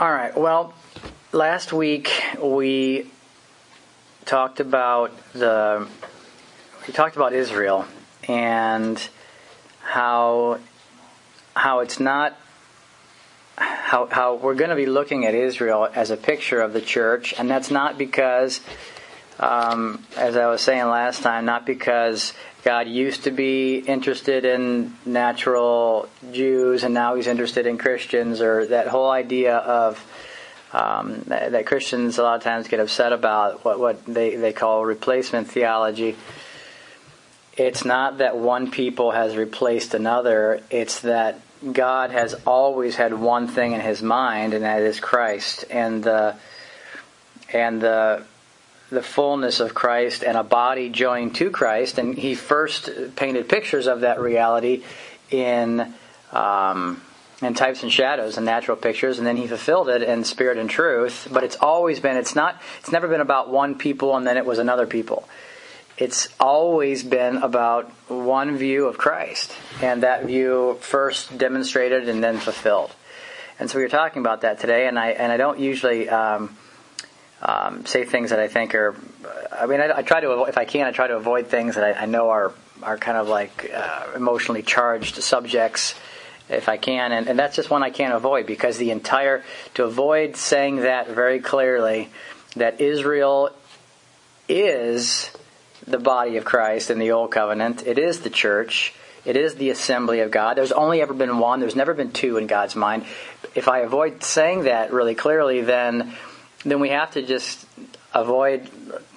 All right. Well, last week we talked about the we talked about Israel and how how it's not how how we're going to be looking at Israel as a picture of the church, and that's not because, um, as I was saying last time, not because God used to be interested in natural Jews and now He's interested in Christians, or that whole idea of um, that, that Christians a lot of times get upset about what what they they call replacement theology. It's not that one people has replaced another. It's that God has always had one thing in His mind, and that is Christ, and the and the the fullness of Christ and a body joined to Christ. And He first painted pictures of that reality in um, in types and shadows and natural pictures, and then He fulfilled it in spirit and truth. But it's always been it's not it's never been about one people and then it was another people it's always been about one view of Christ, and that view first demonstrated and then fulfilled. And so we are talking about that today, and I and I don't usually um, um, say things that I think are. I mean, I, I, try to if I can, I try to avoid things that I, I know are are kind of like uh, emotionally charged subjects if I can, and, and that's just one I can't avoid because the entire to avoid saying that very clearly that Israel is the body of Christ in the Old Covenant. It is the church. It is the assembly of God. There's only ever been one. There's never been two in God's mind. If I avoid saying that really clearly, then then we have to just avoid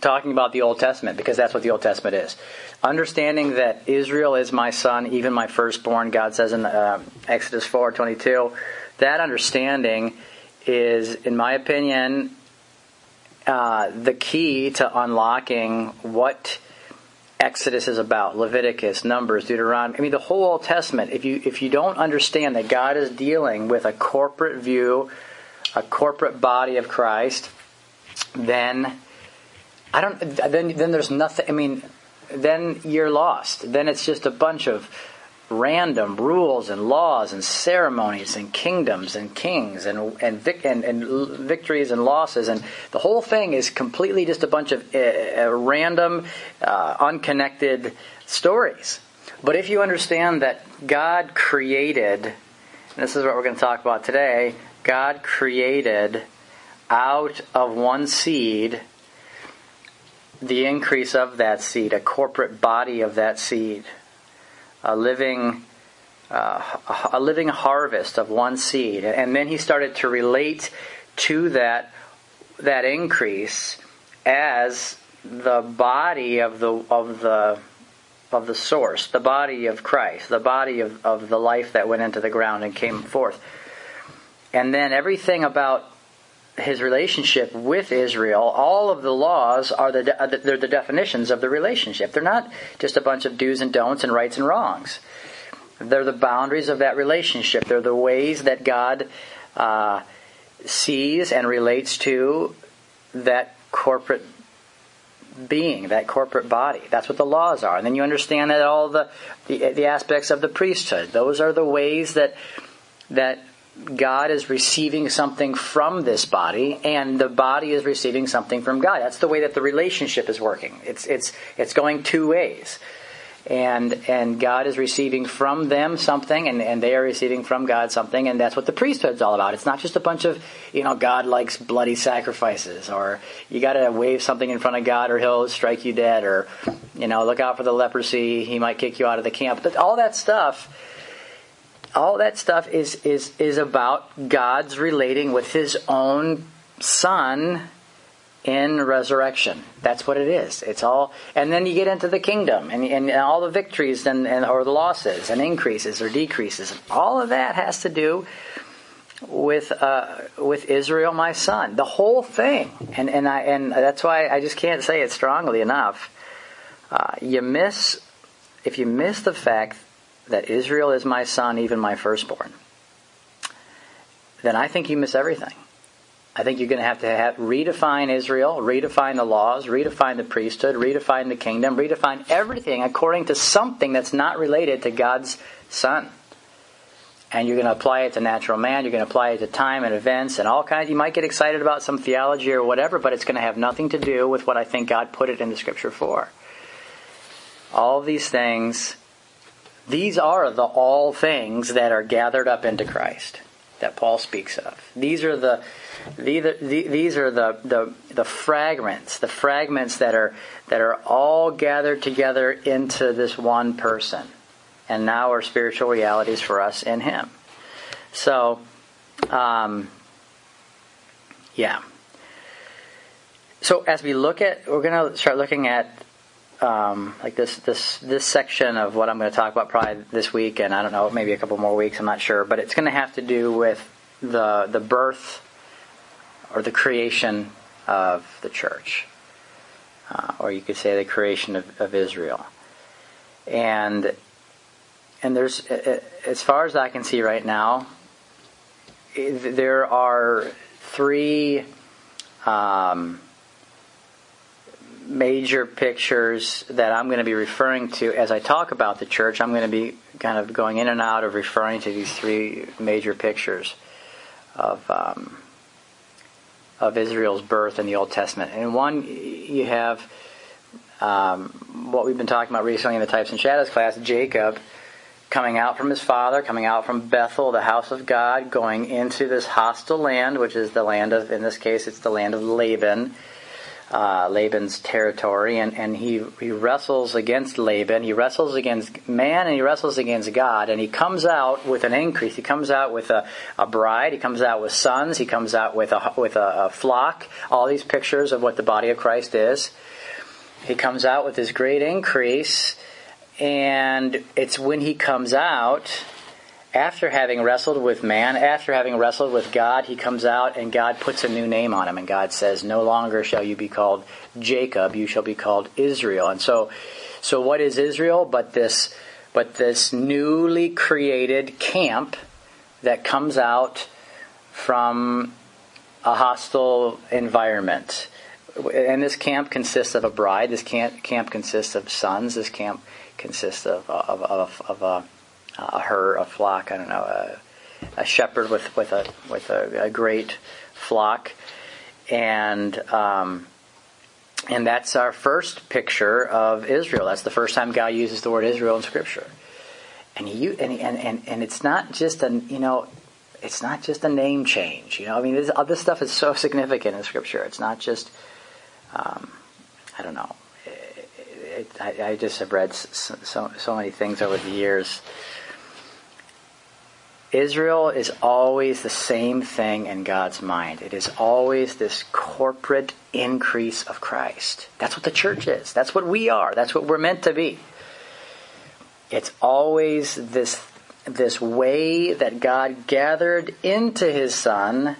talking about the Old Testament because that's what the Old Testament is. Understanding that Israel is my son, even my firstborn. God says in uh, Exodus four twenty two. That understanding is, in my opinion, uh, the key to unlocking what Exodus is about, Leviticus, Numbers, Deuteronomy. I mean, the whole Old Testament. If you if you don't understand that God is dealing with a corporate view, a corporate body of Christ, then I don't. Then then there's nothing. I mean, then you're lost. Then it's just a bunch of random rules and laws and ceremonies and kingdoms and kings and and, vic- and, and victories and losses and the whole thing is completely just a bunch of uh, random, uh, unconnected stories. But if you understand that God created, this is what we're going to talk about today, God created out of one seed the increase of that seed, a corporate body of that seed a living uh, a living harvest of one seed, and then he started to relate to that that increase as the body of the of the of the source, the body of Christ, the body of, of the life that went into the ground and came forth. And then everything about his relationship with Israel, all of the laws are the they're the definitions of the relationship. They're not just a bunch of do's and don'ts and rights and wrongs. They're the boundaries of that relationship. They're the ways that God uh, sees and relates to that corporate being, that corporate body. That's what the laws are. And then you understand that all the, the, the aspects of the priesthood. Those are the ways that that God is receiving something from this body, and the body is receiving something from God. That's the way that the relationship is working. It's it's it's going two ways. And and God is receiving from them something and, and they are receiving from God something, and that's what the priesthood's all about. It's not just a bunch of, you know, God likes bloody sacrifices or you gotta wave something in front of God or he'll strike you dead or you know, look out for the leprosy, he might kick you out of the camp. But all that stuff all that stuff is is is about God's relating with His own Son in resurrection. That's what it is. It's all, and then you get into the kingdom and, and, all the victories and, and or the losses and increases or decreases. All of that has to do with uh, with Israel, my son. The whole thing, and and I and that's why I just can't say it strongly enough. Uh, you miss if you miss the fact that Israel is my son, even my firstborn, then I think you miss everything. I think you're going to have to have, redefine Israel, redefine the laws, redefine the priesthood, redefine the kingdom, redefine everything according to something that's not related to God's Son. and you're going to apply it to natural man. You're going to apply it to time and events and all kinds. You might get excited about some theology or whatever, but it's going to have nothing to do with what I think God put it in the Scripture for. All these things, these are the all things that are gathered up into Christ that Paul speaks of. These are the these are, the, the, the fragments, the fragments that are that are all gathered together into this one person and now are spiritual realities for us in Him. So, um, yeah. So as we look at, we're going to start looking at um, like this this this section of what I'm going to talk about probably this week, and I don't know, maybe a couple more weeks. I'm not sure, but it's going to have to do with the the birth or the creation of the church, uh, or you could say the creation of, of Israel, and and there's, as far as I can see right now, there are three um, major pictures that I'm going to be referring to as I talk about the church. I'm going to be kind of going in and out of referring to these three major pictures of um, of Israel's birth in the Old Testament. And one, you have um, what we've been talking about recently in the Types and Shadows class, Jacob coming out from his father, coming out from Bethel, the house of God, going into this hostile land, which is the land of, in this case, it's the land of Laban, uh, Laban's territory, and, and he, he wrestles against Laban, he wrestles against man, and he wrestles against God, and he comes out with an increase. He comes out with a, a bride, he comes out with sons, he comes out with a, with a, a flock, all these pictures of what the body of Christ is. He comes out with this great increase and it's when he comes out, after having wrestled with man, after having wrestled with God, he comes out and God puts a new name on him. And God says, No longer shall you be called Jacob, you shall be called Israel. And so, so what is Israel but this, but this newly created camp that comes out from a hostile environment? And this camp consists of a bride. This camp, camp consists of sons. This camp consists of of, of, of a, a herd, a flock. I don't know, a, a shepherd with with a with a, a great flock, and um, and that's our first picture of Israel. That's the first time God uses the word Israel in Scripture, and he and and and, and it's not just a you know. It's not just a name change, you know. I mean, this, this stuff is so significant in Scripture. It's not just, um, I don't know, I, I, just have read so, so, so many things over the years. Israel is always the same thing in God's mind. It is always this corporate increase of Christ. That's what the church is. That's what we are. That's what we're meant to be. It's always this this way that God gathered into his son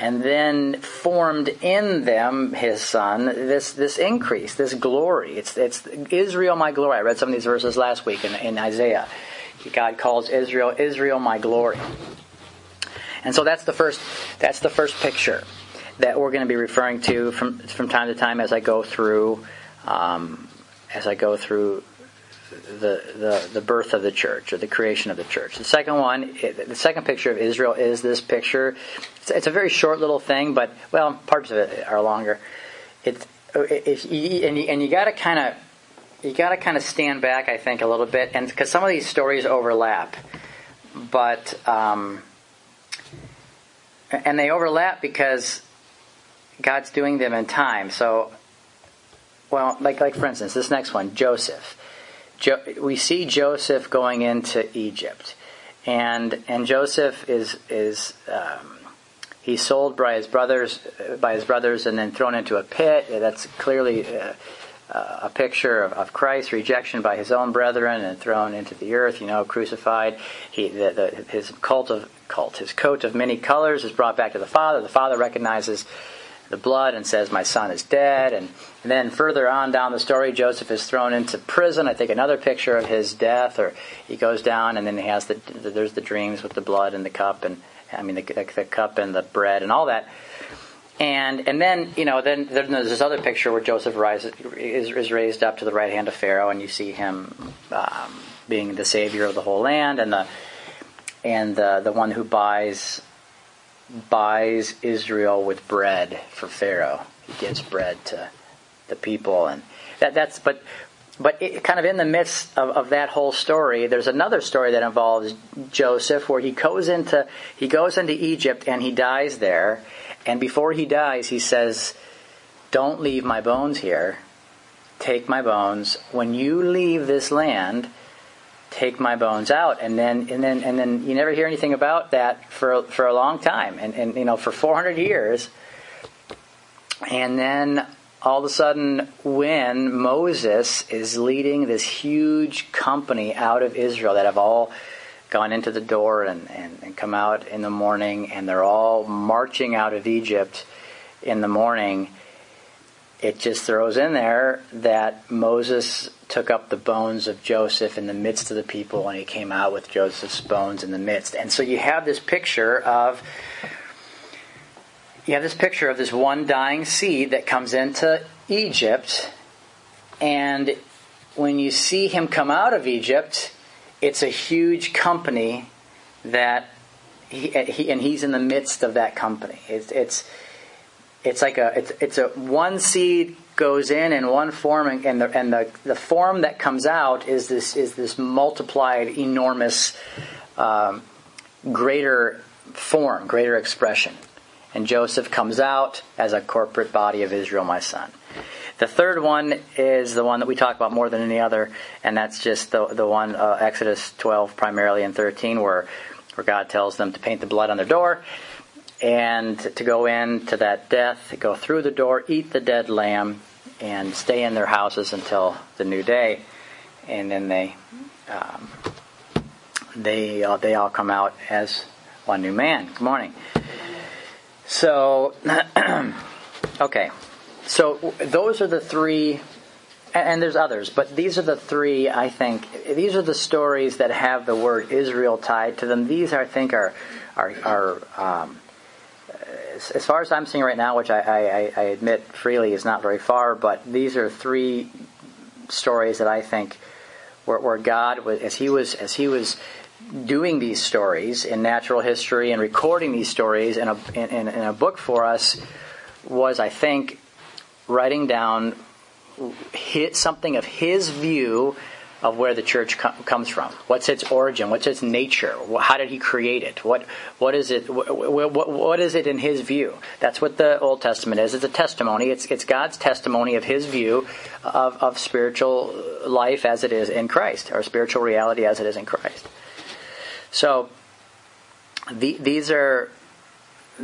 and then formed in them his son this this increase this glory it's it's israel my glory i read some of these verses last week in, in isaiah god calls israel israel my glory and so that's the first that's the first picture that we're going to be referring to from from time to time as i go through um, as i go through the, the, the birth of the church or the creation of the church. The second one, the second picture of Israel is this picture. It's, it's a very short little thing, but well, parts of it are longer. It's it, it, and you, and you got to kind of you got to kind of stand back, I think, a little bit, and because some of these stories overlap, but um, and they overlap because God's doing them in time. So, well, like like for instance, this next one, Joseph jo- we see Joseph going into Egypt, and and Joseph is is um, he's sold by his brothers by his brothers and then thrown into a pit. That's clearly. Uh, uh, a picture of, of Christ's rejection by his own brethren and thrown into the earth, you know, crucified. He, the, the, his cult of cult, his coat of many colors is brought back to the father. The father recognizes the blood and says, My son is dead. And, and, then further on down the story, Joseph is thrown into prison. I think another picture of his death, or he goes down and then he has the, the there's the dreams with the blood and the cup, and I mean, the, the, the cup and the bread and all that. And and then you know then, there's this other picture where Joseph rises, is, is raised up to the right hand of Pharaoh, and you see him um, being the savior of the whole land, and the and the the one who buys buys Israel with bread for Pharaoh. He gives bread to the people, and that that's but. But it, kind of in the midst of, of that whole story, there's another story that involves Joseph, where he goes into he goes into Egypt and he dies there, and before he dies, he says, "Don't leave my bones here. Take my bones. When you leave this land, take my bones out and then and then and then you never hear anything about that for for a long time and and you know for 400 years and then all of a sudden when Moses is leading this huge company out of Israel that have all gone into the door and, and, and come out in the morning and they're all marching out of Egypt in the morning it just throws in there that Moses took up the bones of Joseph in the midst of the people and he came out with Joseph's bones in the midst. And so you have this picture of you have this picture of this one dying seed that comes into Egypt and when you see him come out of Egypt, it's a huge company that he, he and he's in the midst of that company. It's, it's it's like a it's it's a one seed goes in in one form and, and the and the, the form that comes out is this is this multiplied enormous um, greater form greater expression and Joseph comes out as a corporate body of Israel my son the third one is the one that we talk about more than any other and that's just the the one uh, Exodus 12 primarily and 13 where where God tells them to paint the blood on their door and to go into that death, go through the door, eat the dead lamb, and stay in their houses until the new day, and then they um, they uh, they all come out as one new man. Good morning. So, okay, so those are the three, and there's others, but these are the three. I think these are the stories that have the word Israel tied to them. These, I think, are are are um, as far as I'm seeing right now, which I, I, I, admit freely is not very far, but these are three stories that I think where, where God, as he was as he was doing these stories in natural history and recording these stories in a in, in a book for us, was I think writing down hit something of his view of where the church com- comes from. What's its origin? What's its nature? How did he create it? What what is it? What, what, what is it in his view? That's what the Old Testament is. It's a testimony. It's it's God's testimony of His view of of spiritual life as it is in Christ, or spiritual reality as it is in Christ. So the, these are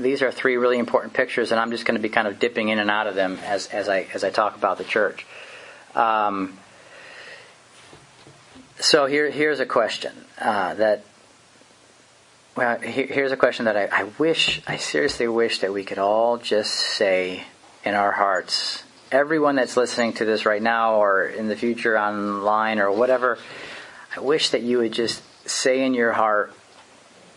these are three really important pictures, and I'm just going to be kind of dipping in and out of them as as I as I talk about the church. Um, so here, here's a question uh, that. Well, here, here's a question that I, I wish, I seriously wish that we could all just say in our hearts. Everyone that's listening to this right now, or in the future online, or whatever, I wish that you would just say in your heart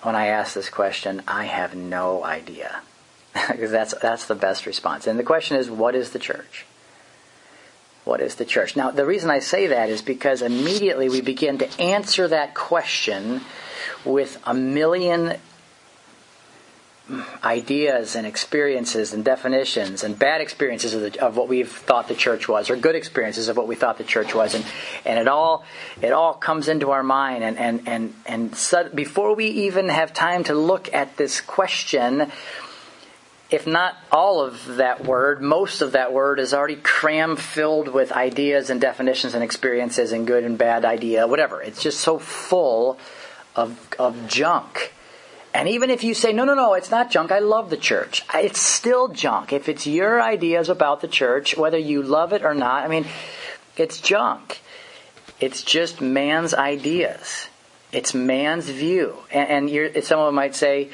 when I ask this question, I have no idea. because that's, that's the best response. And the question is, what is the church? what is the church? Now, the reason I say that is because immediately we begin to answer that question with a million ideas and experiences and definitions and bad experiences of, the, of, what we've thought the church was or good experiences of what we thought the church was and, and it all it all comes into our mind and and and, and so before we even have time to look at this question if not all of that word, most of that word is already cram filled with ideas and definitions and experiences and good and bad idea, whatever. It's just so full of, of junk. And even if you say, no, no, no, it's not junk, I love the church, it's still junk. If it's your ideas about the church, whether you love it or not, I mean, it's junk. It's just man's ideas. It's man's view. And, and someone might say,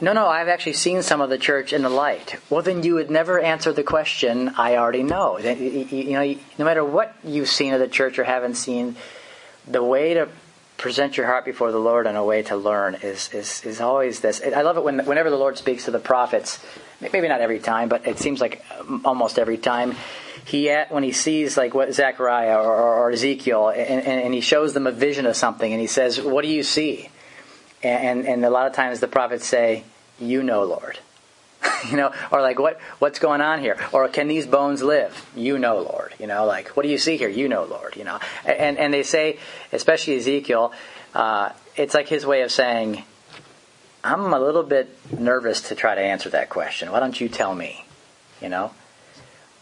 no, no, I've actually seen some of the church in the light. Well, then you would never answer the question, I already know. You know, no matter what you've seen of the church or haven't seen, the way to present your heart before the Lord and a way to learn is, is, is always this. I love it when, whenever the Lord speaks to the prophets, maybe not every time, but it seems like um, almost every time, he at, when he sees like what Zechariah or, or Ezekiel and, and, and he shows them a vision of something and he says, what do you see? and, and a lot of times the prophets say, "You know, Lord." you know, or like what what's going on here? Or can these bones live? You know, Lord. You know, like what do you see here? You know, Lord. You know, and and they say, especially Ezekiel, uh, it's like his way of saying, I'm a little bit nervous to try to answer that question. Why don't you tell me? You know,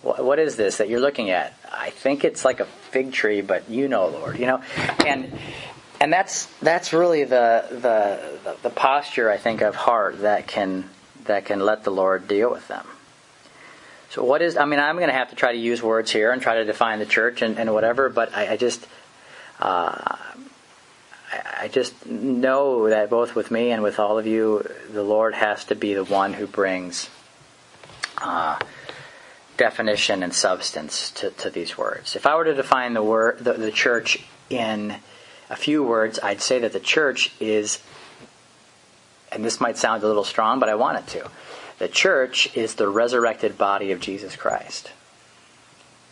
what, what is this that you're looking at? I think it's like a fig tree, but you know, Lord. You know, and and that's that's really the the the posture I think of heart that can that can let the Lord deal with them. So what is? I mean, I'm going to have to try to use words here and try to define the church and, and whatever. But I, I just, uh, I just know that both with me and with all of you, the Lord has to be the one who brings uh, definition and substance to, to these words. If I were to define the word, the, the church in a few words, I'd say that the church is and this might sound a little strong, but I want it to. The church is the resurrected body of Jesus Christ.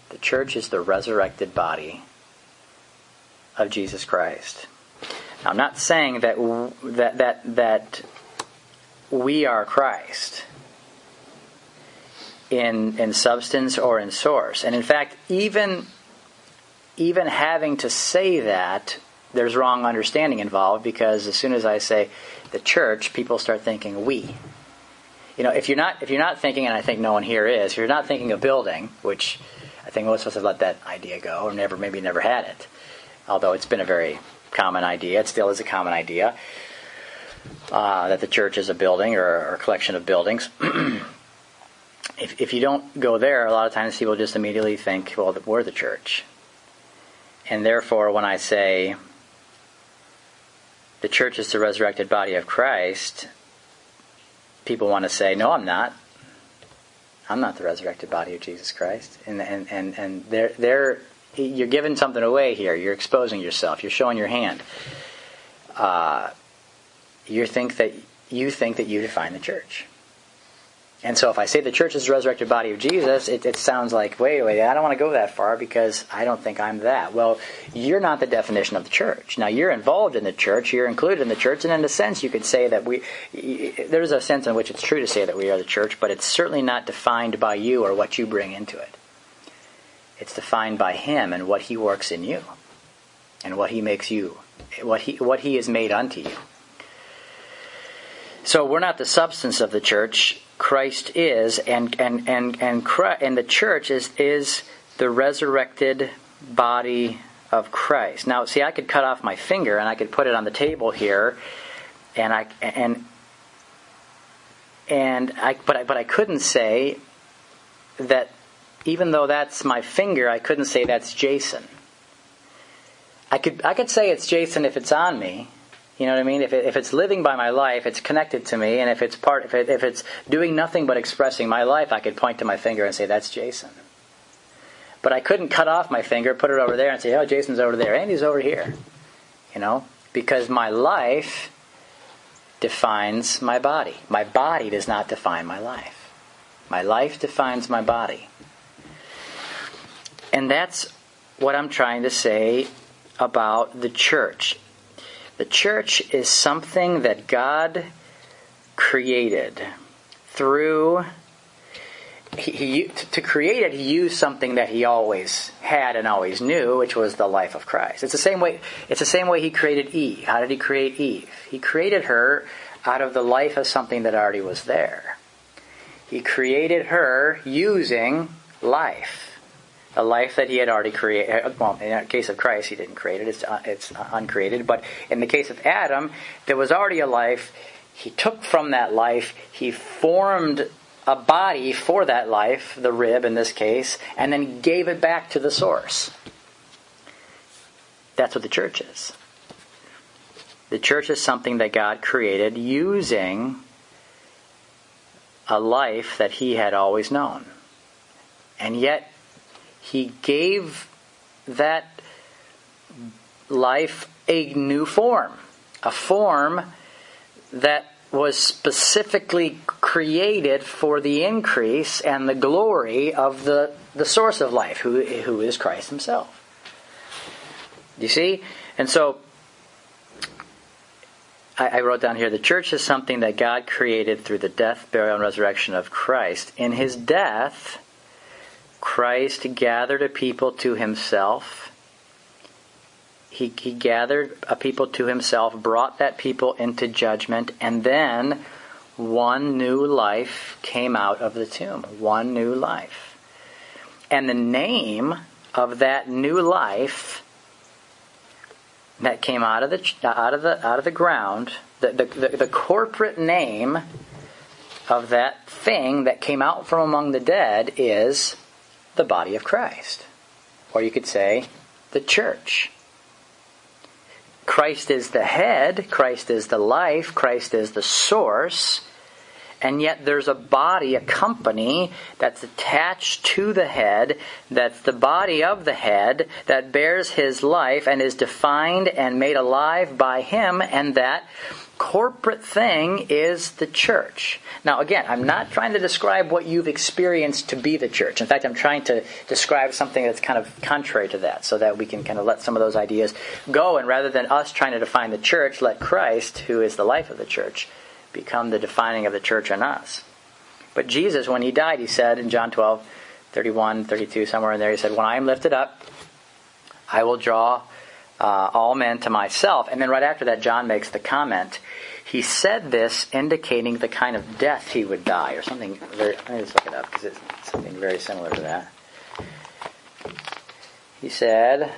The church is the resurrected body of Jesus Christ. Now, I'm not saying that that that that we are Christ in in substance or in source. And in fact, even even having to say that, there's wrong understanding involved because as soon as I say the church, people start thinking we. You know, if you're not if you're not thinking, and I think no one here is, if you're not thinking a building, which I think most of us have let that idea go, or never maybe never had it. Although it's been a very common idea, it still is a common idea uh, that the church is a building or, or a collection of buildings. if, if you don't go there, a lot of times people just immediately think, well, we're the church. And therefore, when I say the church is the resurrected body of Christ, people want to say, no, I'm not. I'm not the resurrected body of Jesus Christ. And, and, and, and they're, they're, you're giving something away here. You're exposing yourself. You're showing your hand. Uh, you think that you think that you define the church. And so if I say the church is the resurrected body of Jesus, it, it, sounds like, wait, wait, I don't want to go that far because I don't think I'm that. Well, you're not the definition of the church. Now, you're involved in the church, you're included in the church, and in a sense, you could say that we, there's a sense in which it's true to say that we are the church, but it's certainly not defined by you or what you bring into it. It's defined by Him and what He works in you and what He makes you, what He, what he has made unto you. So we're not the substance of the church Christ is, and and and and Christ, and the church is is the resurrected body of Christ. Now, see, I could cut off my finger and I could put it on the table here, and I and and I but I but I couldn't say that even though that's my finger, I couldn't say that's Jason. I could I could say it's Jason if it's on me, you know what I mean? If, it, if it's living by my life, it's connected to me, and if it's part, if, it, if it's doing nothing but expressing my life, I could point to my finger and say, "That's Jason." But I couldn't cut off my finger, put it over there, and say, "Oh, Jason's over there, Andy's over here," you know, because my life defines my body. My body does not define my life. My life defines my body, and that's what I'm trying to say about the church. The church is something that God created through. He, he, to create it, he used something that he always had and always knew, which was the life of Christ. It's the same way. It's the same way he created Eve. How did he create Eve? He created her out of the life of something that already was there. He created her using life a life that he had already created. Uh, well, in the case of Christ, he didn't create it; it's uh, it's uncreated. But in the case of Adam, there was already a life. He took from that life. He formed a body for that life, the rib in this case, and then gave it back to the source. That's what the church is. The church is something that God created using a life that He had always known. And yet, he gave that life a new form, a form that was specifically created for the increase and the glory of the, the source of life, who, who is Christ Himself. You see? And so, I, I wrote down here the church is something that God created through the death, burial, and resurrection of Christ. In his death, Christ gathered a people to himself. He, he gathered a people to himself, brought that people into judgment, and then one new life came out of the tomb. One new life. And the name of that new life that came out of the out of the out of the ground, the, the, the, the corporate name of that thing that came out from among the dead is the body of Christ. Or you could say the church. Christ is the head, Christ is the life, Christ is the source, and yet there's a body, a company that's attached to the head, that's the body of the head, that bears his life and is defined and made alive by him, and that corporate thing is the church. Now, again, I'm not trying to describe what you've experienced to be the church. In fact, I'm trying to describe something that's kind of contrary to that so that we can kind of let some of those ideas go. And rather than us trying to define the church, let Christ, who is the life of the church, become the defining of the church in us. But Jesus, when he died, he said in John 12, 31, 32, somewhere in there, he said, When I am lifted up, I will draw uh, all men to myself. And then right after that, John makes the comment. He said this indicating the kind of death he would die, or something very. Let me just look it up because it's something very similar to that. He said,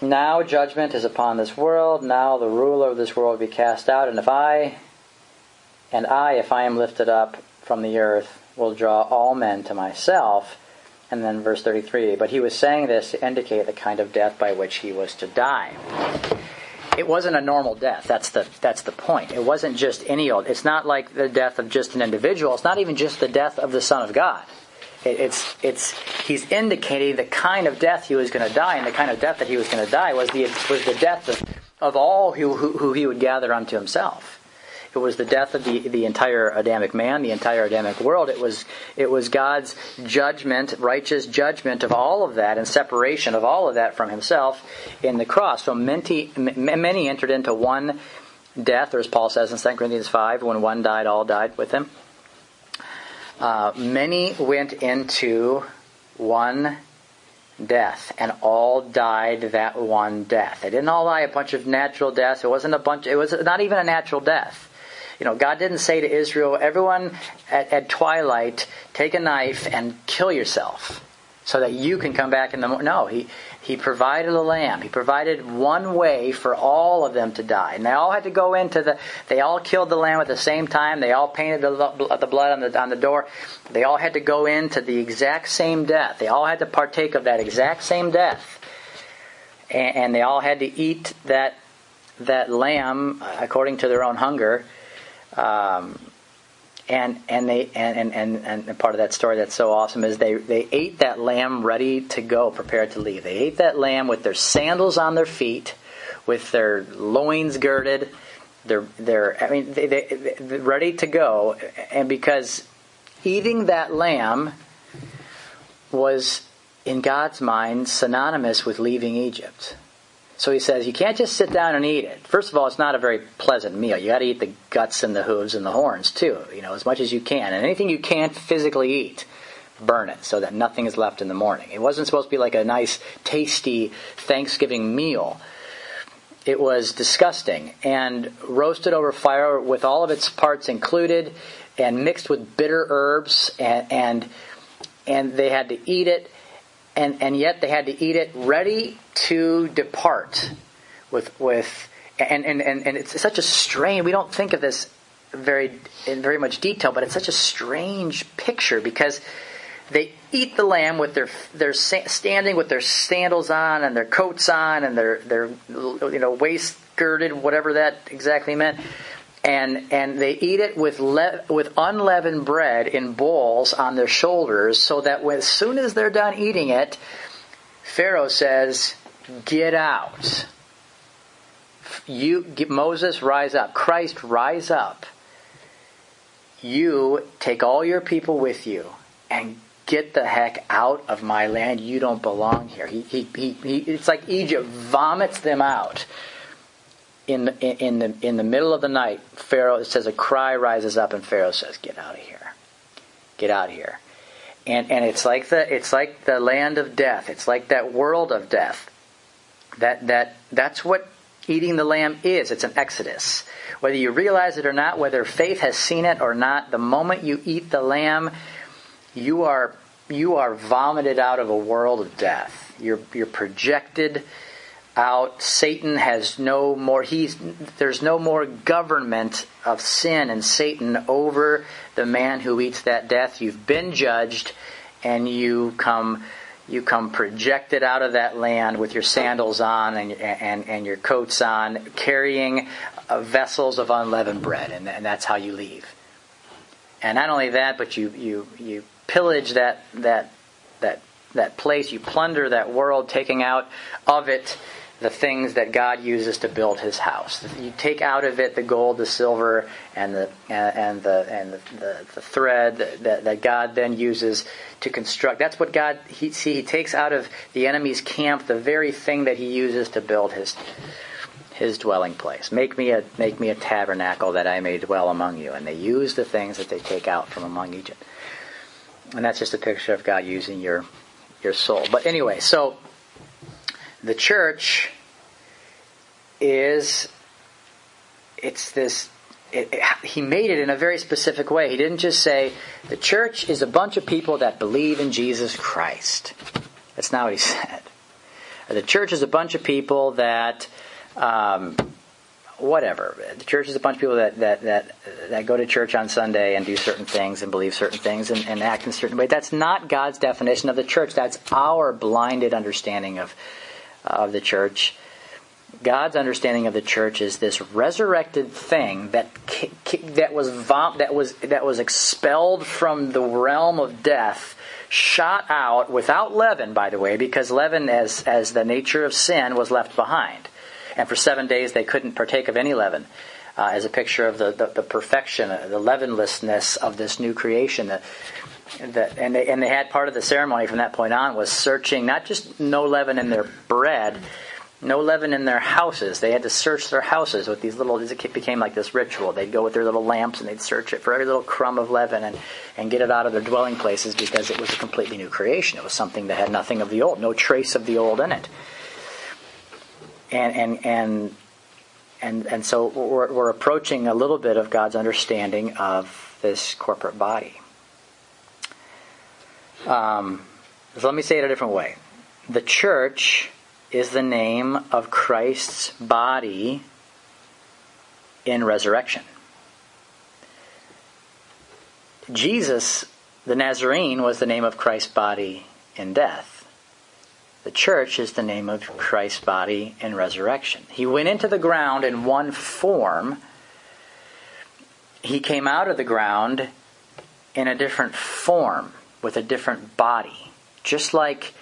Now judgment is upon this world, now the ruler of this world will be cast out, and if I and I, if I am lifted up from the earth, will draw all men to myself. And then verse 33. But he was saying this to indicate the kind of death by which he was to die. It wasn't a normal death. That's the that's the point. It wasn't just any old. It's not like the death of just an individual. It's not even just the death of the Son of God. It, it's it's he's indicating the kind of death he was going to die, and the kind of death that he was going to die was the was the death of, of all who, who, who he would gather unto himself. It was the death of the, the entire Adamic man, the entire Adamic world. It was, it was God's judgment, righteous judgment of all of that and separation of all of that from himself in the cross. So many, many entered into one death, or as Paul says in 2 Corinthians 5, when one died, all died with him. Uh, many went into one death, and all died that one death. They didn't all die a bunch of natural deaths. It wasn't a bunch. It was not even a natural death. You know, God didn't say to Israel, everyone at, at twilight, take a knife and kill yourself so that you can come back in the morning. No, he, he provided a lamb. He provided one way for all of them to die. And they all had to go into the, they all killed the lamb at the same time. They all painted the, the blood on the, on the door. They all had to go into the exact same death. They all had to partake of that exact same death. And, and they all had to eat that, that lamb uh, according to their own hunger. Um, and and they and, and, and part of that story that's so awesome is they, they ate that lamb ready to go, prepared to leave. They ate that lamb with their sandals on their feet, with their loins girded. They're they're I mean they, they, they're ready to go, and because eating that lamb was in God's mind synonymous with leaving Egypt. So he says, you can't just sit down and eat it. First of all, it's not a very pleasant meal. You got to eat the guts and the hooves and the horns too, you know, as much as you can. And anything you can't physically eat, burn it so that nothing is left in the morning. It wasn't supposed to be like a nice, tasty Thanksgiving meal. It was disgusting and roasted over fire with all of its parts included and mixed with bitter herbs and, and, and they had to eat it and, and yet they had to eat it ready to depart with with and, and, and, and it's such a strain. we don't think of this very in very much detail but it's such a strange picture because they eat the lamb with their their standing with their sandals on and their coats on and their their you know waist girded whatever that exactly meant and and they eat it with le- with unleavened bread in bowls on their shoulders, so that when, as soon as they're done eating it, Pharaoh says, "Get out." You Moses, rise up. Christ, rise up. You take all your people with you and get the heck out of my land. You don't belong here. He, he, he, he, it's like Egypt vomits them out in the, in the in the middle of the night, Pharaoh it says a cry rises up, and Pharaoh says, "Get out of here, get out of here." And and it's like the it's like the land of death. It's like that world of death. That that that's what eating the lamb is. It's an exodus. Whether you realize it or not, whether faith has seen it or not, the moment you eat the lamb, you are you are vomited out of a world of death. You're you're projected out. Satan has no more. He's there's no more government of sin and Satan over the man who eats that death. You've been judged, and you come you come projected out of that land with your sandals on and and, and your coats on, carrying uh, vessels of unleavened bread, and, and that's how you leave. And not only that, but you you you pillage that that that that place. You plunder that world, taking out of it the things that God uses to build His house. You take out of it the gold, the silver, and the and the and the, the, the thread that, that God then uses to construct. That's what God he see He takes out of the enemy's camp the very thing that He uses to build His His dwelling place. Make me a make me a tabernacle that I may dwell among you. And they use the things that they take out from among Egypt. And that's just a picture of God using your your soul. But anyway, so the church is it's this it, it, he made it in a very specific way. He didn't just say the church is a bunch of people that believe in Jesus Christ. That's not what he said. The church is a bunch of people that, um, whatever. The church is a bunch of people that, that, that, that go to church on Sunday and do certain things and believe certain things and, and act in a certain way. That's not God's definition of the church. That's our blinded understanding of of the church. God's understanding of the church is this resurrected thing that that was vom- that was that was expelled from the realm of death, shot out without leaven, by the way, because leaven, as as the nature of sin, was left behind, and for seven days they couldn't partake of any leaven, uh, as a picture of the, the, the perfection, the leavenlessness of this new creation. That that, and they and they had part of the ceremony from that point on was searching not just no leaven in their bread, no leaven in their houses. They had to search their houses with these little. It became like this ritual. They'd go with their little lamps and they'd search it for every little crumb of leaven and and get it out of their dwelling places because it was a completely new creation. It was something that had nothing of the old, no trace of the old in it. And and and and and so we're, we're approaching a little bit of God's understanding of this corporate body. Um, so let me say it a different way. The church is the name of Christ's body in resurrection. Jesus, the Nazarene, was the name of Christ's body in death. The church is the name of Christ's body in resurrection. He went into the ground in one form. He came out of the ground in a different form with a different body. Just like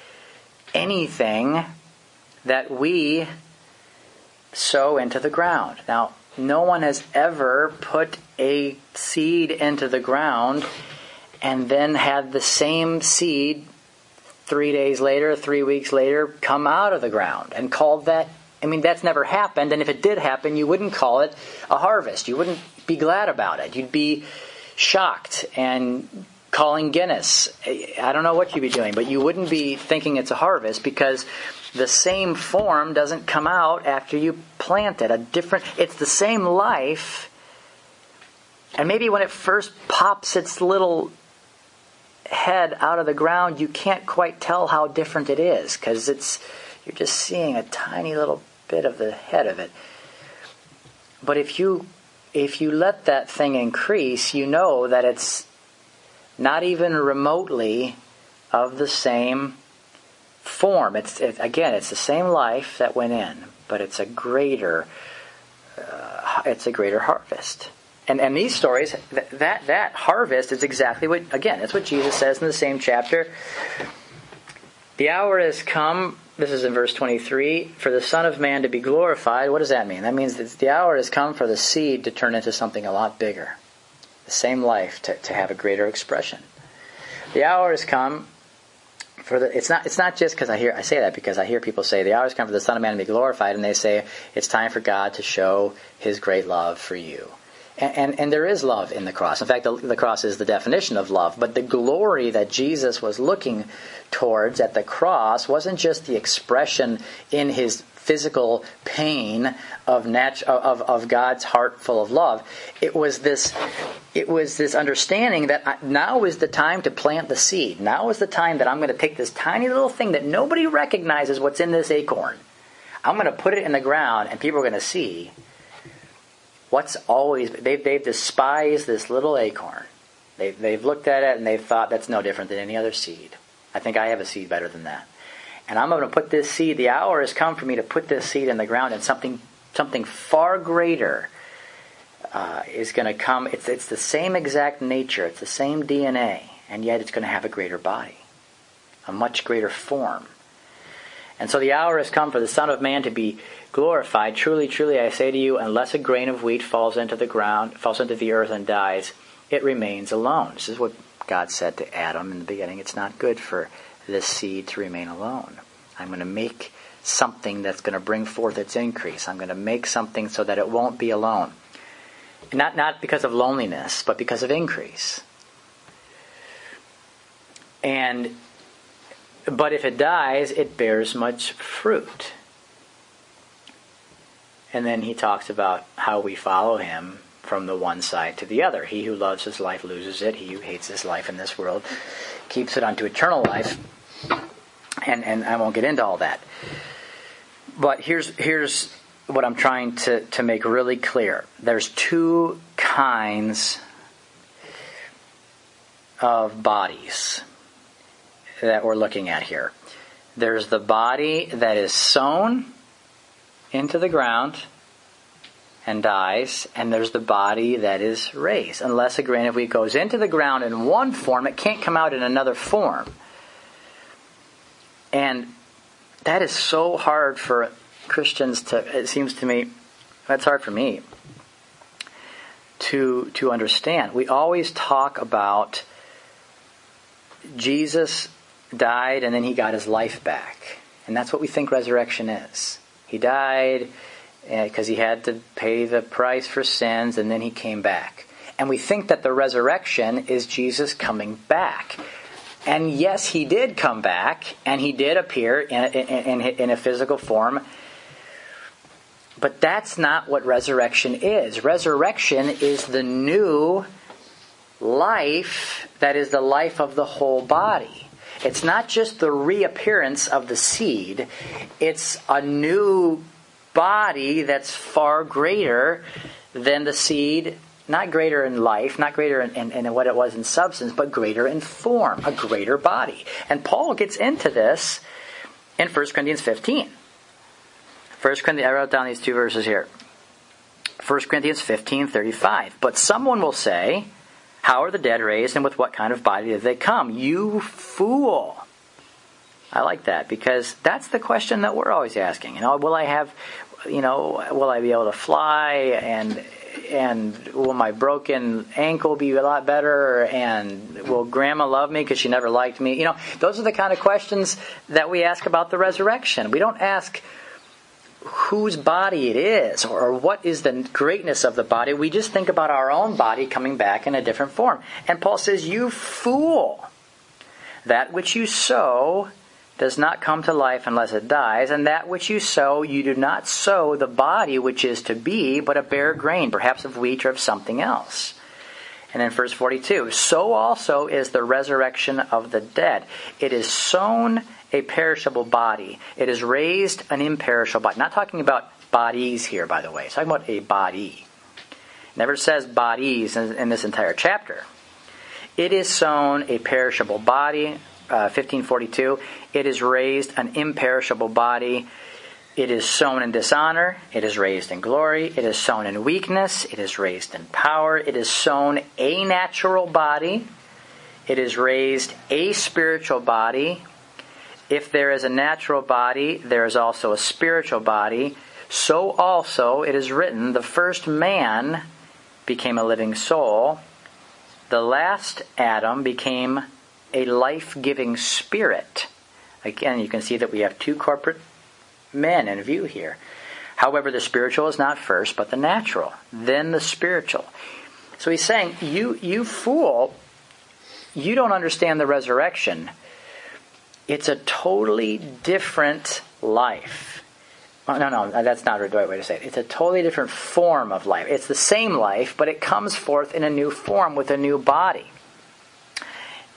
anything that we sow into the ground. Now, no one has ever put a seed into the ground and then had the same seed three days later, three weeks later, come out of the ground and called that. I mean, that's never happened, and if it did happen, you wouldn't call it a harvest. You wouldn't be glad about it. You'd be shocked and calling Guinness. I don't know what you'd be doing, but you wouldn't be thinking it's a harvest because the same form doesn't come out after you plant it. A different, it's the same life. And maybe when it first pops its little head out of the ground, you can't quite tell how different it is because it's you're just seeing a tiny little bit of the head of it. But if you if you let that thing increase, you know that it's not even remotely of the same form. It's it, again, it's the same life that went in, but it's a greater, uh, it's a greater harvest. And and these stories, that, that that harvest is exactly what again. That's what Jesus says in the same chapter. The hour has come. This is in verse 23 for the Son of Man to be glorified. What does that mean? That means that the hour has come for the seed to turn into something a lot bigger the same life to, to have a greater expression. The hour has come for the, it's not it's not just because I hear I say that because I hear people say the hours come for the Son of Man to be glorified, and they say it's time for God to show His great love for you. And, and, and there is love in the cross. In fact, the, the cross is the definition of love. But the glory that Jesus was looking towards at the cross wasn't just the expression in his physical pain of, nat- of, of God's heart full of love. It was this, it was this understanding that now is the time to plant the seed. Now is the time that I'm going to take this tiny little thing that nobody recognizes what's in this acorn. I'm going to put it in the ground and people are going to see what's always, they've, they've despised this little acorn. They've, they've looked at it and they've thought that's no different than any other seed. I think I have a seed better than that. And I'm going to put this seed, the hour has come for me to put this seed in the ground and something, something far greater uh, is going to come. It's, it's the same exact nature, it's the same DNA, and yet it's going to have a greater body, a much greater form. And so the hour has come for the Son of Man to be glorified. Truly, truly, I say to you, unless a grain of wheat falls into the ground, falls into the earth and dies, it remains alone. This is what God said to Adam in the beginning. It's not good for this seed to remain alone. I'm going to make something that's going to bring forth its increase. I'm going to make something so that it won't be alone. Not, not because of loneliness, but because of increase. And but if it dies, it bears much fruit. And then he talks about how we follow him from the one side to the other. He who loves his life loses it. He who hates his life in this world keeps it unto eternal life. And, and I won't get into all that. But here's, here's what I'm trying to, to make really clear. There's two kinds of bodies that we're looking at here. There's the body that is sown into the ground and dies, and there's the body that is raised. Unless a grain of wheat goes into the ground in one form, it can't come out in another form. And that is so hard for Christians to, it seems to me, that's hard for me to, to understand. We always talk about Jesus died and then he got his life back. And that's what we think resurrection is. He died because uh, he had to pay the price for sins and then he came back. And we think that the resurrection is Jesus coming back. And yes, he did come back and he did appear in, in, in a physical form. But that's not what resurrection is. Resurrection is the new life that is the life of the whole body. It's not just the reappearance of the seed, it's a new body that's far greater than the seed, not greater in life, not greater in, in, in, what it was in substance, but greater in form, a greater body. And Paul gets into this in 1 Corinthians 15. 1 Corinthians, I wrote down these two verses here. 1 Corinthians 15, 35. But someone will say, how are the dead raised, and with what kind of body did they come? You fool! I like that because that's the question that we're always asking. You know, will I have, you know, will I be able to fly, and and will my broken ankle be a lot better, and will Grandma love me because she never liked me? You know, those are the kind of questions that we ask about the resurrection. We don't ask whose body it is or what is the greatness of the body. We just think about our own body coming back in a different form. And Paul says, You fool! That which you sow does not come to life unless it dies, and that which you sow, you do not sow the body which is to be, but a bare grain, perhaps of wheat or of something else. And then verse 42 So also is the resurrection of the dead. It is sown a perishable body. It is raised an imperishable body. Not talking about bodies here, by the way. It's talking about a body. Never says bodies in, in, this entire chapter. It is sown a perishable body. Uh, 1542. It is raised an imperishable body. It is sown in dishonor. It is raised in glory. It is sown in weakness. It is raised in power. It is sown a natural body. It is raised a spiritual body. If there is a natural body, there is also a spiritual body. So also it is written, the first man became a living soul. The last Adam became a life giving spirit. Again, you can see that we have two corporate men in view here. However, the spiritual is not first, but the natural, then the spiritual. So he's saying, you, you fool, you don't understand the resurrection. It's a totally different life. Oh, no, no, that's not the right way to say it. It's a totally different form of life. It's the same life, but it comes forth in a new form with a new body.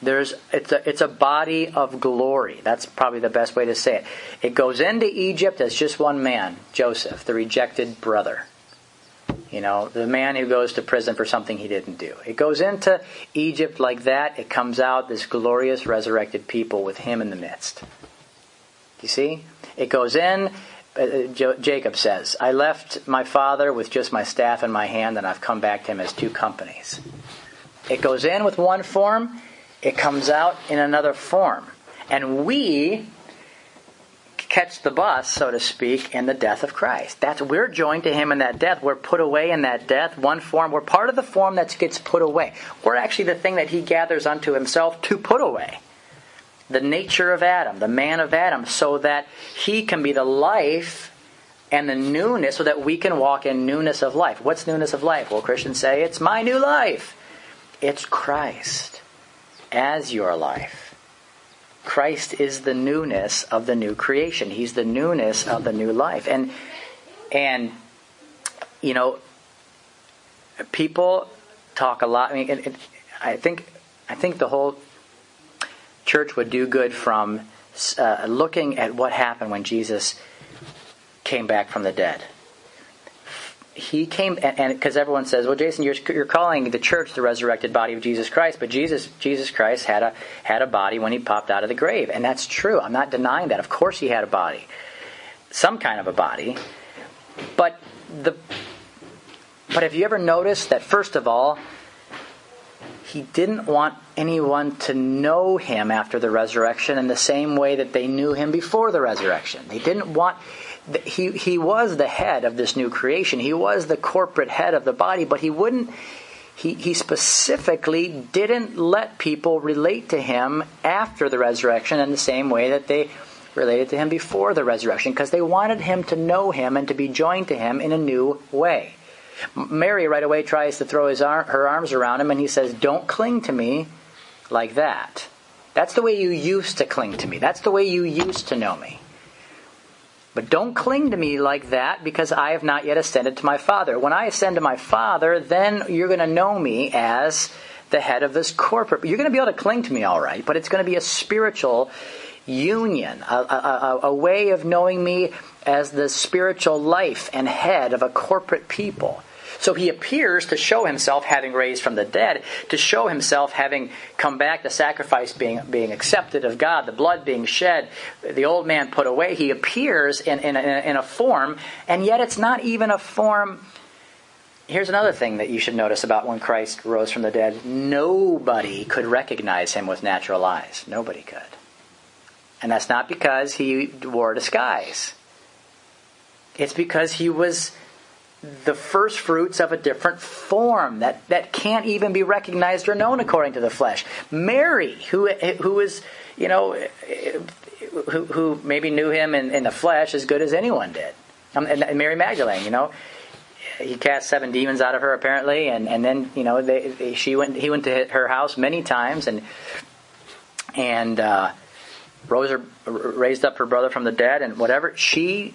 There's, it's, a, it's a body of glory. That's probably the best way to say it. It goes into Egypt as just one man, Joseph, the rejected brother. You know, the man who goes to prison for something he didn't do. It goes into Egypt like that. It comes out this glorious resurrected people with him in the midst. You see? It goes in. Uh, Jacob says, I left my father with just my staff in my hand, and I've come back to him as two companies. It goes in with one form, it comes out in another form. And we catch the bus, so to speak, in the death of Christ. That's we're joined to him in that death. We're put away in that death, one form. We're part of the form that gets put away. We're actually the thing that he gathers unto himself to put away. The nature of Adam, the man of Adam, so that he can be the life and the newness, so that we can walk in newness of life. What's newness of life? Well, Christians say it's my new life. It's Christ as your life. Christ is the newness of the new creation. He's the newness of the new life. And and you know people talk a lot I mean it, it, I think I think the whole church would do good from uh, looking at what happened when Jesus came back from the dead he came and because everyone says, "Well, Jason, you're, you're calling the church the resurrected body of Jesus Christ," but Jesus Jesus Christ had a had a body when he popped out of the grave, and that's true. I'm not denying that. Of course, he had a body, some kind of a body, but the but have you ever noticed that first of all, he didn't want anyone to know him after the resurrection in the same way that they knew him before the resurrection. They didn't want he, he was the head of this new creation. He was the corporate head of the body, but he wouldn't, he, he specifically didn't let people relate to him after the resurrection in the same way that they related to him before the resurrection, because they wanted him to know him and to be joined to him in a new way. Mary right away tries to throw his arm, her arms around him, and he says, Don't cling to me like that. That's the way you used to cling to me. That's the way you used to know me. But don't cling to me like that because I have not yet ascended to my Father. When I ascend to my Father, then you're going to know me as the head of this corporate. You're going to be able to cling to me all right, but it's going to be a spiritual union, a, a, a, way of knowing me as the spiritual life and head of a corporate people. So he appears to show himself having raised from the dead, to show himself having come back, the sacrifice being, being accepted of God, the blood being shed, the old man put away. He appears in, in, a, in a form, and yet it's not even a form. Here's another thing that you should notice about when Christ rose from the dead nobody could recognize him with natural eyes. Nobody could. And that's not because he wore a disguise. It's because he was the first fruits of a different form that, that can't even be recognized or known according to the flesh. Mary, who who is you know who, who maybe knew him in, in the flesh as good as anyone did. Um, and Mary Magdalene, you know, he cast seven demons out of her apparently, and, and then you know they, they, she went he went to her house many times and and uh, rose her, raised up her brother from the dead and whatever she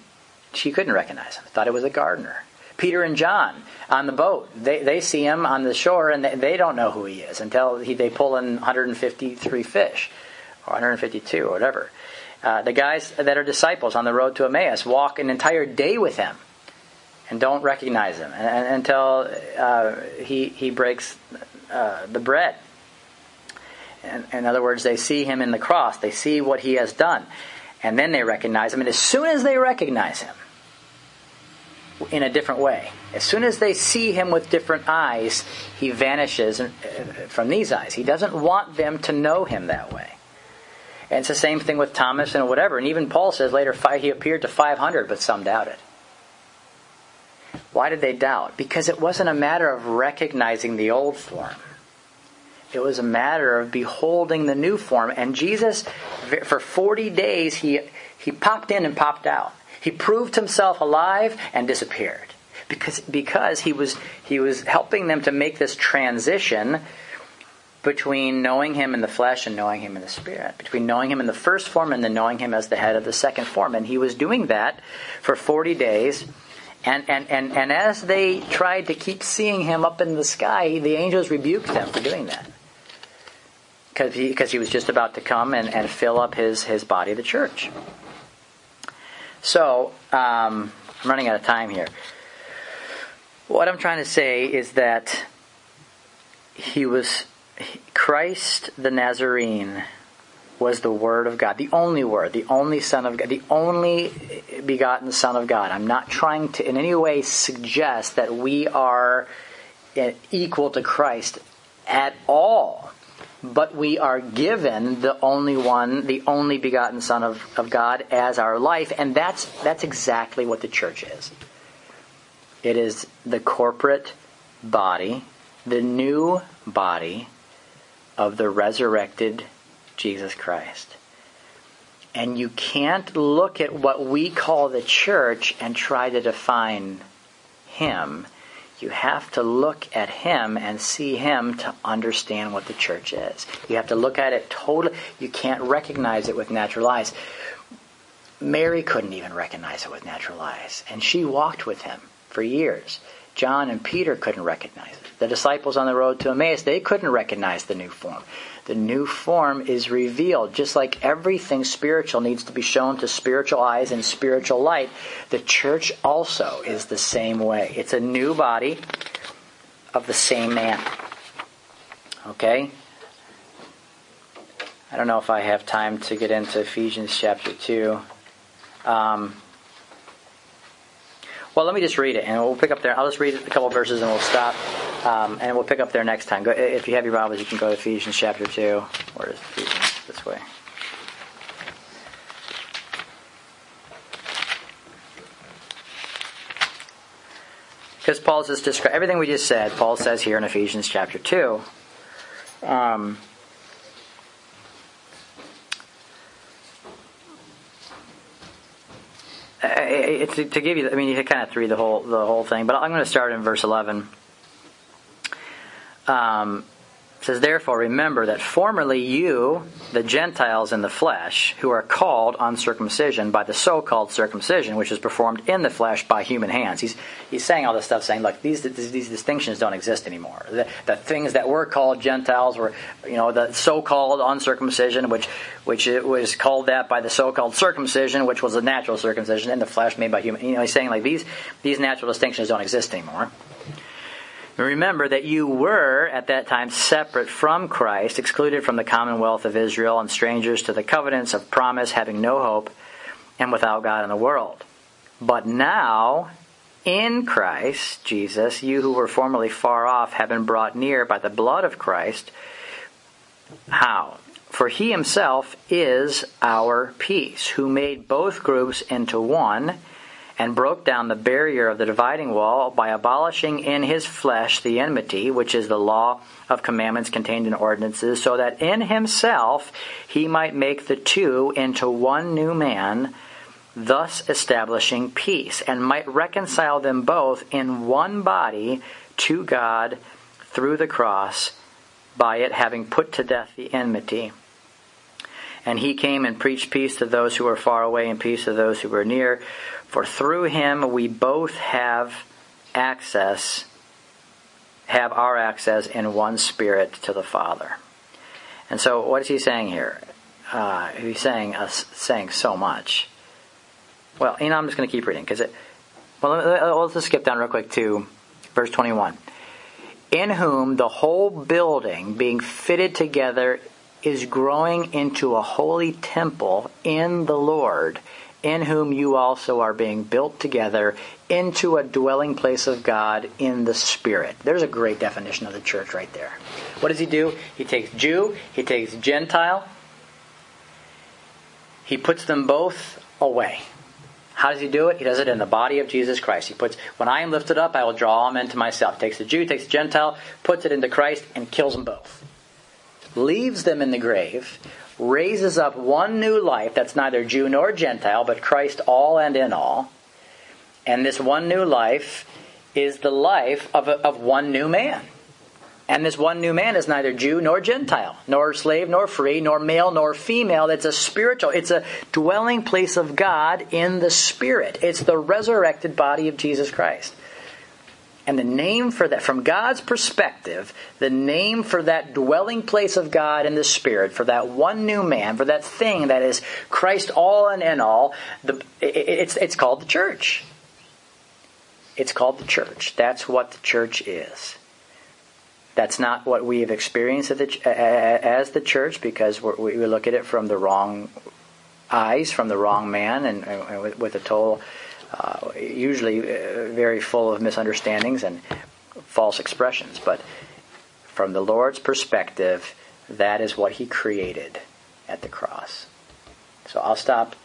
she couldn't recognize him. Thought it was a gardener. Peter and John on the boat. They, they see him on the shore and they, they don't know who he is until he, they pull in 153 fish or 152 or whatever. Uh, the guys that are disciples on the road to Emmaus walk an entire day with him and don't recognize him and, and, until uh, he, he breaks uh, the bread. In, in other words, they see him in the cross, they see what he has done, and then they recognize him. And as soon as they recognize him, in a different way. As soon as they see him with different eyes, he vanishes uh, from these eyes. He doesn't want them to know him that way. And it's the same thing with Thomas and whatever. And even Paul says later he appeared to 500, but some doubted. Why did they doubt? Because it wasn't a matter of recognizing the old form. It was a matter of beholding the new form. And Jesus for 40 days, he, he popped in and popped out. He proved himself alive and disappeared because, because he, was, he was helping them to make this transition between knowing him in the flesh and knowing him in the spirit, between knowing him in the first form and then knowing him as the head of the second form. And he was doing that for 40 days. And, and, and, and as they tried to keep seeing him up in the sky, the angels rebuked them for doing that because he, cause he was just about to come and, and fill up his, his body, the church. So, um, I'm running out of time here. What I'm trying to say is that he was, Christ the Nazarene was the Word of God, the only Word, the only Son of God, the only begotten Son of God. I'm not trying to in any way suggest that we are equal to Christ at all but we are given the only one, the only begotten Son of, of God as our life, and that's that's exactly what the church is. It is the corporate body, the new body of the resurrected Jesus Christ. And you can't look at what we call the church and try to define him you have to look at him and see him to understand what the church is. You have to look at it totally. You can't recognize it with natural eyes. Mary couldn't even recognize it with natural eyes, and she walked with him for years. John and Peter couldn't recognize it. The disciples on the road to Emmaus, they couldn't recognize the new form the new form is revealed. Just like everything spiritual needs to be shown to spiritual eyes in spiritual light, the church also is the same way. It's a new body of the same man. Okay? I don't know if I have time to get into Ephesians chapter 2. Um, well, let me just read it, and we'll pick up there. I'll just read a couple verses, and we'll stop, um, and we'll pick up there next time. Go, if you have your Bibles, you can go to Ephesians chapter two. or Where is Ephesians? This way. Because Paul just described everything we just said. Paul says here in Ephesians chapter two. Um, to, to, give you, I mean, you kind of read the whole the whole thing, but I'm going to start in verse 11. Um, says, Therefore, remember that formerly you, the Gentiles in the flesh, who are called uncircumcision by the so called circumcision, which is performed in the flesh by human hands. He's, he's saying all this stuff, saying, Look, these, these distinctions don't exist anymore. The, the things that were called Gentiles were, you know, the so called uncircumcision, which, which it was called that by the so called circumcision, which was a natural circumcision in the flesh made by human. You know, he's saying, like, these, these natural distinctions don't exist anymore. Remember that you were at that time separate from Christ, excluded from the commonwealth of Israel, and strangers to the covenants of promise, having no hope, and without God in the world. But now, in Christ Jesus, you who were formerly far off have been brought near by the blood of Christ. How? For he himself is our peace, who made both groups into one and broke down the barrier of the dividing wall by abolishing in his flesh the enmity, which is the law of commandments contained in ordinances, so that in himself he might make the two into one new man, thus establishing peace, and might reconcile them both in one body to God through the cross, by it having put to death the enmity. And he came and preached peace to those who were far away and peace to those who were near. For through him we both have access, have our access in one spirit to the Father. And so, what is he saying here? Uh, he's saying uh, saying so much. Well, you know, I'm just going to keep reading because it. Well, let's just skip down real quick to verse 21. In whom the whole building, being fitted together, is growing into a holy temple in the Lord in whom you also are being built together into a dwelling place of God in the Spirit. There's a great definition of the church right there. What does he do? He takes Jew, he takes Gentile, he puts them both away. How does he do it? He does it in the body of Jesus Christ. He puts, when I am lifted up, I will draw them into myself. Takes the Jew, takes the Gentile, puts it into Christ, and kills them both. leaves them in the grave, raises up one new life that's neither Jew nor Gentile, but Christ all and in all. And this one new life is the life of, a, of one new man. And this one new man is neither Jew nor Gentile, nor slave nor free, nor male nor female. It's a spiritual, it's a dwelling place of God in the Spirit. It's the resurrected body of Jesus Christ. And the name for that, from God's perspective, the name for that dwelling place of God in the Spirit, for that one new man, for that thing that is Christ all and in all, the, it's, it's called the church. It's called the church. That's what the church is. That's not what we have experienced as the church because we look at it from the wrong eyes, from the wrong man, and, and with a total, uh, usually uh, very full of misunderstandings and false expressions. But from the Lord's perspective, that is what He created at the cross. So I'll stop